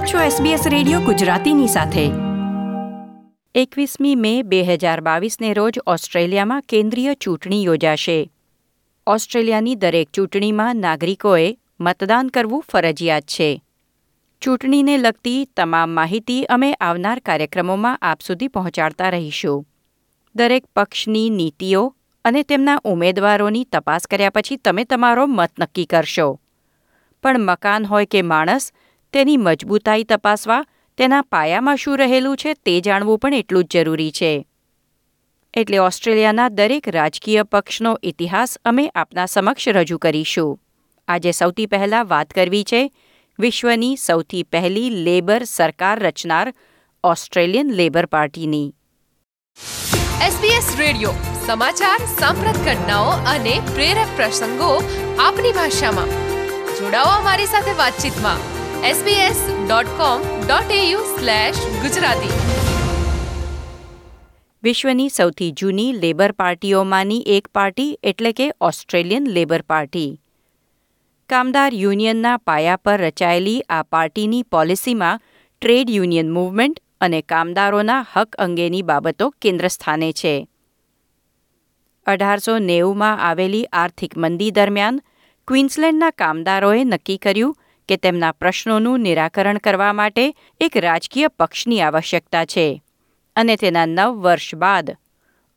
આપ છો SBS radio ગુજરાતીની સાથે. એકવીસમી મે બે હજાર બાવીસને રોજ ઓસ્ટ્રેલિયામાં કેન્દ્રીય ચૂંટણી યોજાશે. ઓસ્ટ્રેલિયાની દરેક ચૂંટણીમાં નાગરિકોએ મતદાન કરવું ફરજિયાત છે. ચૂંટણીને લગતી તમામ માહિતી અમે આવનાર કાર્યક્રમોમાં આપ સુધી પહોંચાડતા રહીશું. દરેક પક્ષની નીતિઓ અને તેમના ઉમેદવારોની તપાસ કર્યા પછી તમે તમારો મત નક્કી કરશો. પણ મકાન હોય કે માણસ તેની મજબૂતાઈ તપાસવા તેના પાયામાં શું રહેલું છે તે જાણવું પણ એટલું જ જરૂરી છે. એટલે ઓસ્ટ્રેલિયાના દરેક રાજકીય પક્ષનો ઇતિહાસ અમે આપના સમક્ષ રજૂ કરીશું. આજે સૌથી પહેલાં વાત કરવી છે, વિશ્વની સૌથી પહેલી લેબર સરકાર રચનાર ઓસ્ટ્રેલિયન લેબર પાર્ટીની. એસબીએસ રેડિયો, સમાચાર, સાંપ્રત ઘટનાઓ અને પ્રેરક પ્રસંગો આપની ભાષામાં. જોડાઓ અમારી સાથે વાતચીતમાં. sbs.com.au ગુજરાતી વિશ્વની સૌથી જૂની લેબર પાર્ટીઓમાંની એક પાર્ટી એટલે કે ઓસ્ટ્રેલિયન લેબર પાર્ટી. કામદાર યુનિયનના પાયા પર રચાયેલી આ પાર્ટીની પોલિસીમાં ટ્રેડ યુનિયન મૂવમેન્ટ અને કામદારોના હક અંગેની બાબતો કેન્દ્ર સ્થાને છે. અઢારસો નેવુંમાં આવેલી આર્થિક મંદી દરમિયાન ક્વીન્સલેન્ડના કામદારોએ નક્કી કર્યું કે તેમના પ્રશ્નોનું નિરાકરણ કરવા માટે એક રાજકીય પક્ષની આવશ્યકતા છે. અને તેના નવ વર્ષ બાદ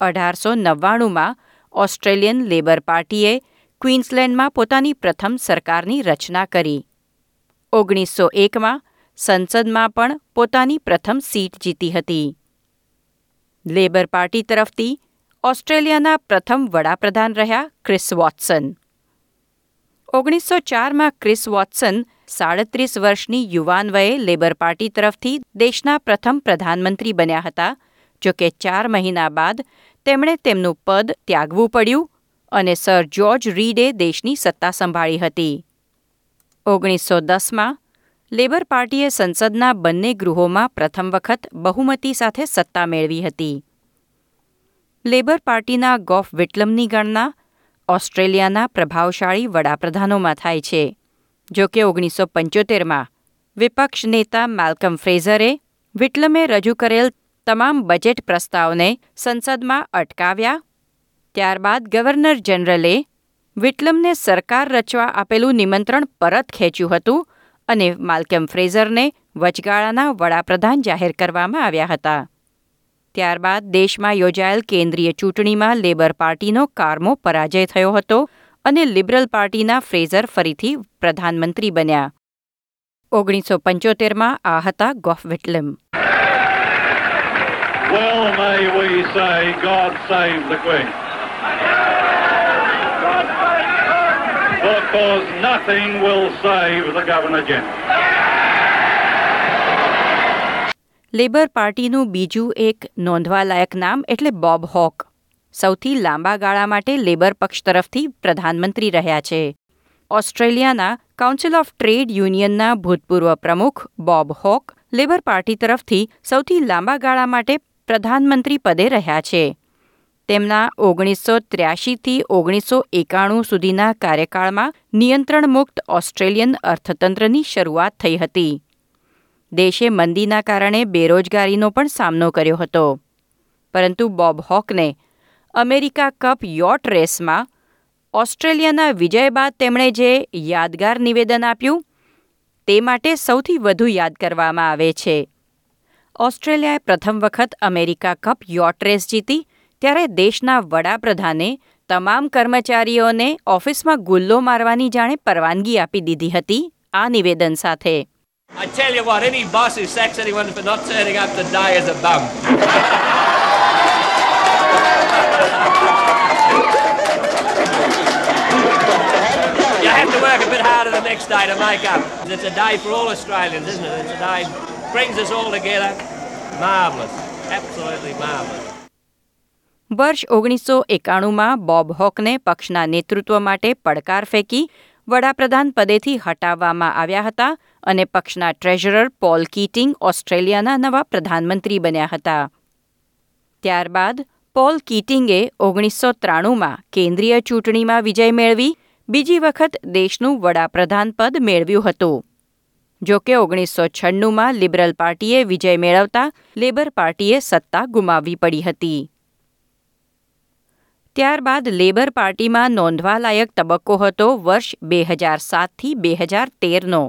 અઢારસો નવ્વાણુંમાં ઓસ્ટ્રેલિયન લેબર પાર્ટીએ ક્વીન્સલેન્ડમાં પોતાની પ્રથમ સરકારની રચના કરી. ઓગણીસો એકમાં સંસદમાં પણ પોતાની પ્રથમ સીટ જીતી હતી. લેબર પાર્ટી તરફથી ઓસ્ટ્રેલિયાના પ્રથમ વડાપ્રધાન રહ્યા ક્રિસ વોટ્સન. ઓગણીસો ચારમાં ક્રિસ વોટ્સન સાડત્રીસ વર્ષની યુવાન વયે લેબર પાર્ટી તરફથી દેશના પ્રથમ પ્રધાનમંત્રી બન્યા હતા, જો કે ચાર મહિના બાદ તેમણે તેમનું પદ ત્યાગવું પડ્યું અને સર જ્યોર્જ રીડે દેશની સત્તા સંભાળી હતી. ઓગણીસો દસમાં લેબર પાર્ટીએ સંસદના બંને ગૃહોમાં પ્રથમ વખત બહુમતી સાથે સત્તા મેળવી હતી. લેબર પાર્ટીના ગોફ વિટલમની ગણના ઓસ્ટ્રેલિયાના પ્રભાવશાળી વડાપ્રધાનોમાં થાય છે. જો કે ઓગણીસો પંચોતેરમાં વિપક્ષ નેતા માલ્કમ ફ્રેઝરે વિટલમે રજૂ કરેલ તમામ બજેટ પ્રસ્તાવને સંસદમાં અટકાવ્યા. ત્યારબાદ ગવર્નર જનરલે વિટલમને સરકાર રચવા આપેલું નિમંત્રણ પરત ખેંચ્યું હતું અને માલ્કમ ફ્રેઝરને વચગાળાના વડાપ્રધાન જાહેર કરવામાં આવ્યા હતા. ત્યારબાદ દેશમાં યોજાયેલ કેન્દ્રીય ચૂંટણીમાં લેબર પાર્ટીનો કારમો પરાજય થયો હતો. અને લિબરલ પાર્ટીના ફ્રેઝર ફરીથી પ્રધાનમંત્રી બન્યા ઓગણીસો પંચોતેરમાં આ હતા Gough Whitlam Well, may we say, God save the Queen. Because nothing will save the Governor General. Labor પાર્ટીનું બીજું એક નોંધવાલાયક નામ એટલે બોબ હોક સૌથી લાંબા ગાળા માટે લેબર પક્ષ તરફથી પ્રધાનમંત્રી રહ્યા છે. ઓસ્ટ્રેલિયાના કાઉન્સિલ ઓફ ટ્રેડ યુનિયનના ભૂતપૂર્વ પ્રમુખ બોબ હોક લેબર પાર્ટી તરફથી સૌથી લાંબા ગાળા માટે પ્રધાનમંત્રી પદે રહ્યા છે. તેમના ઓગણીસો ત્ર્યાસીથી ઓગણીસો એકાણું સુધીના કાર્યકાળમાં નિયંત્રણ મુક્ત ઓસ્ટ્રેલિયન અર્થતંત્રની શરૂઆત થઈ હતી. દેશે મંદીના કારણે બેરોજગારીનો પણ સામનો કર્યો હતો. પરંતુ બોબ હોકને અમેરિકા કપ યોટ રેસમાં ઓસ્ટ્રેલિયાના વિજય બાદ તેમણે જે યાદગાર નિવેદન આપ્યું તે માટે સૌથી વધુ યાદ કરવામાં આવે છે ઓસ્ટ્રેલિયાએ પ્રથમ વખત અમેરિકા કપ યોટ રેસ જીતી ત્યારે દેશના વડાપ્રધાને તમામ કર્મચારીઓને ઓફિસમાં ગુલ્લો મારવાની જાણે પરવાનગી આપી દીધી હતી આ નિવેદન સાથે I tell you what, any boss who sacks anyone for not turning up today is a bum. next day to make up. It's a day for all Australians, isn't it? It's a day brings us all together. Marvellous. Absolutely marvellous. વર્ષ ઓગણીસો એકાણુંમાં Bob હોકને પક્ષના નેતૃત્વ માટે પડકાર ફેંકી વડાપ્રધાન પદેથી હટાવવામાં આવ્યા હતા અને પક્ષના ટ્રેઝરર પોલ કીટિંગ ઓસ્ટ્રેલિયાના નવા પ્રધાનમંત્રી બન્યા હતા ત્યારબાદ પોલ કીટિંગે ઓગણીસો ત્રાણુંમાં કેન્દ્રીય ચૂંટણીમાં વિજય મેળવી બીજી વખત દેશનું વડાપ્રધાન પદ મેળવ્યું હતું. જો કે ઓગણીસો છન્નુંમાં લિબરલ પાર્ટીએ વિજય મેળવતા લેબર પાર્ટીએ સત્તા ગુમાવવી પડી હતી. ત્યારબાદ લેબર પાર્ટીમાં નોંધવાલાયક તબક્કો હતો વર્ષ બે હજાર સાતથી બે હજાર તેરનો.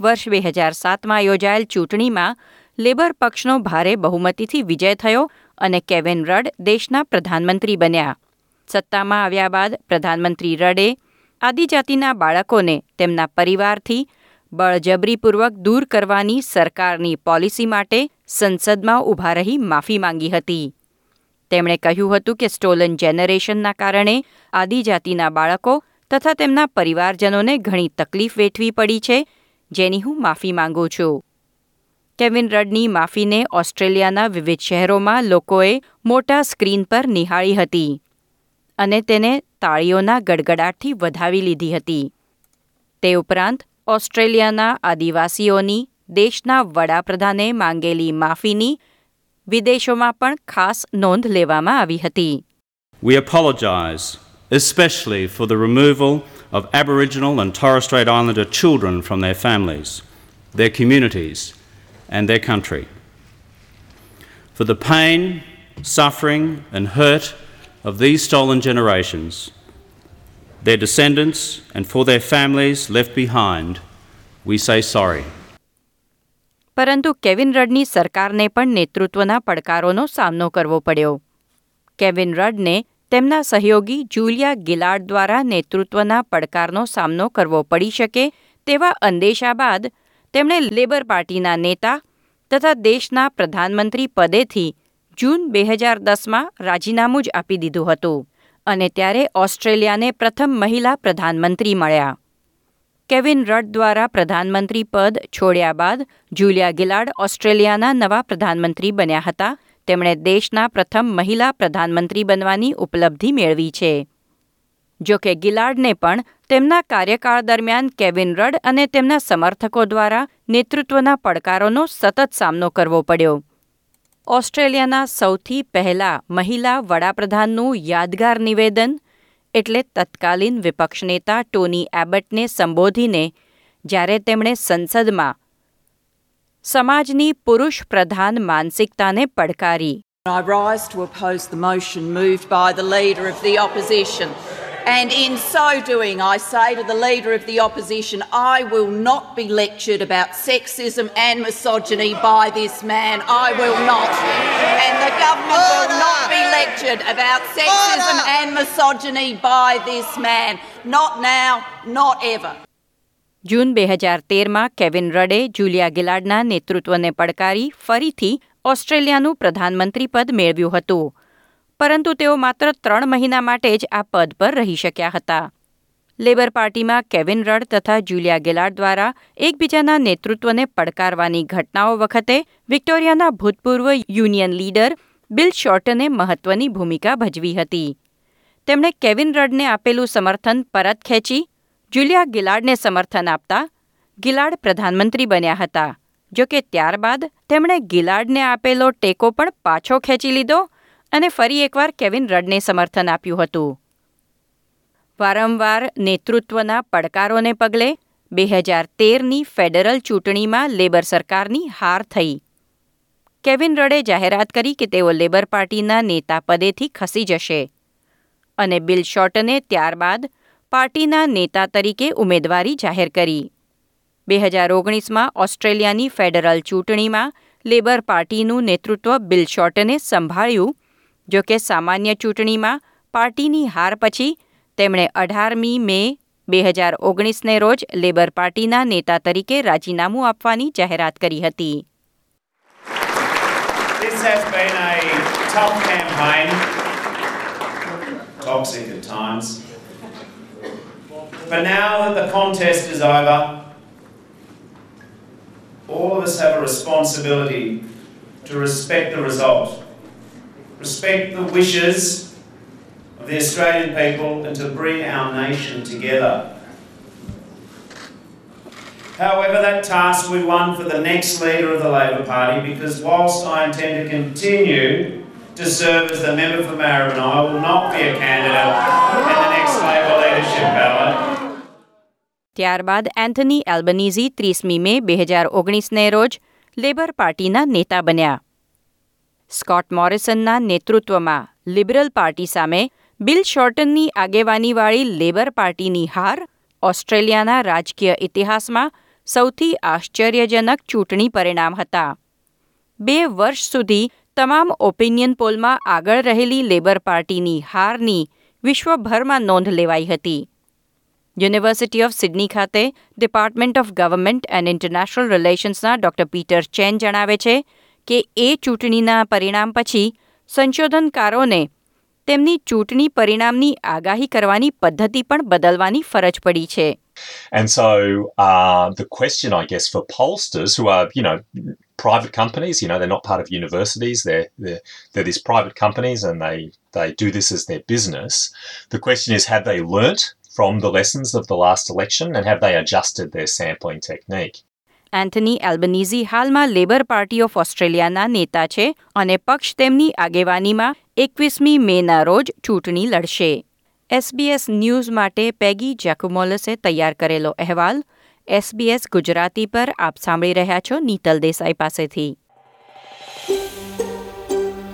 વર્ષ બે હજાર સાતમાં યોજાયેલ ચૂંટણીમાં લેબર પક્ષનો ભારે બહુમતીથી વિજય થયો અને કેવિન રડ દેશના પ્રધાનમંત્રી બન્યા. સત્તામાં આવ્યા બાદ પ્રધાનમંત્રી રડે આદિજાતિના બાળકોને તેમના પરિવારથી બળજબરીપૂર્વક દૂર કરવાની સરકારની પોલિસી માટે સંસદમાં ઊભા રહી માફી માંગી હતી. તેમણે કહ્યું હતું કે સ્ટોલન જેનરેશનના કારણે આદિજાતિના બાળકો તથા તેમના પરિવારજનોને ઘણી તકલીફ વેઠવી પડી છે, જેની હું માફી માંગુ છું. કેવિન રડની માફીને ઓસ્ટ્રેલિયાના વિવિધ શહેરોમાં લોકોએ મોટા સ્ક્રીન પર નિહાળી હતી અને તેને તાળીઓના ગડગડાટથી વધાવી લીધી હતી તે ઉપરાંત ઓસ્ટ્રેલિયાના આદિવાસીઓની દેશના વડાપ્રધાને માંગેલી માફીની વિદેશોમાં પણ ખાસ નોંધ લેવામાં આવી હતી We apologize especially for the removal of Aboriginal and Torres Strait Islander children from their families, their communities, and their country. For the pain, suffering, and hurt of these stolen generations, their descendants, and for their families left behind, we say sorry. પરંતુ Kevin રડની સરકારને પણ નેતૃત્વના પડકારોનો સામનો કરવો પડ્યો Kevin રડને તેમના સહયોગી જુલિયા ગિલાર્ડ દ્વારા નેતૃત્વના પડકારનો સામનો કરવો પડી શકે તેવા અંદેશા બાદ તેમણે લેબર પાર્ટીના નેતા તથા દેશના પ્રધાનમંત્રી પદેથી જૂન બે હજાર દસમાં રાજીનામું જ આપી દીધું હતું અને ત્યારે ઓસ્ટ્રેલિયાને પ્રથમ મહિલા પ્રધાનમંત્રી મળ્યા. કેવિન રડ દ્વારા પ્રધાનમંત્રી પદ છોડ્યા બાદ જુલિયા ગિલાડ ઓસ્ટ્રેલિયાના નવા પ્રધાનમંત્રી બન્યા હતા. તેમણે દેશના પ્રથમ મહિલા પ્રધાનમંત્રી બનવાની ઉપલબ્ધિ મેળવી છે. જો કે ગિલાડને પણ તેમના કાર્યકાળ દરમિયાન કેવિન રડ અને તેમના સમર્થકો દ્વારા નેતૃત્વના પડકારોનો સતત સામનો કરવો પડ્યો. ઓસ્ટ્રેલિયાના સૌથી પહેલા મહિલા વડાપ્રધાનનું યાદગાર નિવેદન એટલે તત્કાલીન વિપક્ષ નેતા ટોની એબટને સંબોધીને જ્યારે તેમણે સંસદમાં સમાજની પુરુષ પ્રધાન માનસિકતાને પડકારી I rise to oppose the motion moved by the Leader of the Opposition. And in so doing, I say to the Leader of the Opposition, I will not be lectured about sexism and misogyny by this man. I will not. And the government will not be lectured about sexism and misogyny by this man. Not now, not ever. જૂન બે હજાર તેરમાં Kevin રડે Julia ગિલાર્ડના નેતૃત્વને પડકારી ફરીથી ઓસ્ટ્રેલિયાનું પ્રધાનમંત્રી પદ મેળવ્યું હતું પરંતુ તેઓ માત્ર ત્રણ મહિના માટે જ આ પદ પર રહી શક્યા હતા. લેબર પાર્ટીમાં કેવિન રડ તથા જુલિયા ગેલાર્ડ દ્વારા એકબીજાના નેતૃત્વને પડકારવાની ઘટનાઓ વખતે વિક્ટોરિયાના ભૂતપૂર્વ યુનિયન લીડર બિલ શોર્ટને મહત્વની ભૂમિકા ભજવી હતી. તેમણે કેવિન રડને આપેલું સમર્થન પરત ખેંચી, જુલિયા ગિલાર્ડને સમર્થન આપતા ગિલાર્ડ પ્રધાનમંત્રી બન્યા હતા. જો કે ત્યારબાદ તેમણે ગિલાર્ડને આપેલો ટેકો પણ પાછો ખેંચી લીધો અને ફરી એકવાર કેવિન રડને સમર્થન આપ્યું હતું. વારંવાર નેતૃત્વના પડકારોને પગલે બે હજાર તેરની ફેડરલ ચૂંટણીમાં લેબર સરકારની હાર થઈ. કેવિન રડે જાહેરાત કરી કે તેઓ લેબર પાર્ટીના નેતા પદેથી ખસી જશે અને બિલ શોર્ટને ત્યારબાદ પાર્ટીના નેતા તરીકે ઉમેદવારી જાહેર કરી. બે હજાર ઓગણીસમાં ઓસ્ટ્રેલિયાની ફેડરલ ચૂંટણીમાં લેબર પાર્ટીનું નેતૃત્વ બિલ શોર્ટને સંભાળ્યું જો કે સામાન્ય ચૂંટણીમાં પાર્ટીની હાર પછી તેમણે અઢારમી મે બે હજાર ઓગણીસને રોજ લેબર પાર્ટીના નેતા તરીકે રાજીનામું આપવાની જાહેરાત કરી હતી toxic at times. But now that the contest is over, all of us have a responsibility to respect the result, respect the wishes of the Australian people, and to bring our nation together. However, that task we won for the next leader of the Labor Party because whilst I intend to continue to serve as the member for Maribyrnong, I will not be a candidate in the next Labor leadership ballot. ત્યારબાદ Anthony Albanese ત્રીસમી મે બે હજાર ઓગણીસને રોજ labour પાર્ટીના નેતા બન્યા Scott મોરિસનના નેતૃત્વમાં લિબરલ પાર્ટી સામે બિલ શોર્ટનની આગેવાનીવાળી લેબર પાર્ટીની હાર ઓસ્ટ્રેલિયાના રાજકીય ઇતિહાસમાં સૌથી આશ્ચર્યજનક ચૂંટણી પરિણામ હતા. બે વર્ષ સુધી તમામ ઓપિનિયન પોલમાં આગળ રહેલી લેબર પાર્ટીની હારની વિશ્વભરમાં નોંધ લેવાઈ હતી. યુનિવર્સિટી ઓફ સિડની ખાતે department of government and international રિલેશન્સના doctor Peter Chen જણાવે છે કે એ ચૂંટણીના પરિણામ પછી સંશોધનકારોને તેમની ચૂંટણી પરિણામની આગાહી કરવાની પદ્ધતિ પણ બદલવાની ફરજ પડી છે And so uh, the question, I guess, for pollsters who are, you know, private companies, you know, they're not part of universities, they're, they're, they're these private companies and they, they do this as their business. The question is, have they learnt from the lessons of the last election and have they adjusted their sampling technique? Anthony Albanese હાલમાં Labor party of ઓસ્ટ્રેલિયાના નેતા છે અને પક્ષ તેમની આગેવાનીમાં એકવીસમી મેના રોજ ચૂંટણી લડશે. એસબીએસ ન્યૂઝ માટે પેગી જેકુમોલસે તૈયાર કરેલો અહેવાલ, એસબીએસ ગુજરાતી પર આપ સાંભળી રહ્યા છો નીતલ દેસાઈ પાસેથી.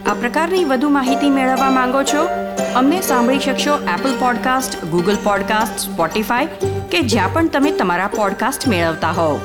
આ પ્રકારની વધુ માહિતી મેળવવા માંગો છો? અમને સાંભળી શકશો Apple podcast Google podcast Spotify કે જ્યાં પણ તમે તમારા પોડકાસ્ટ મેળવતા હોવ.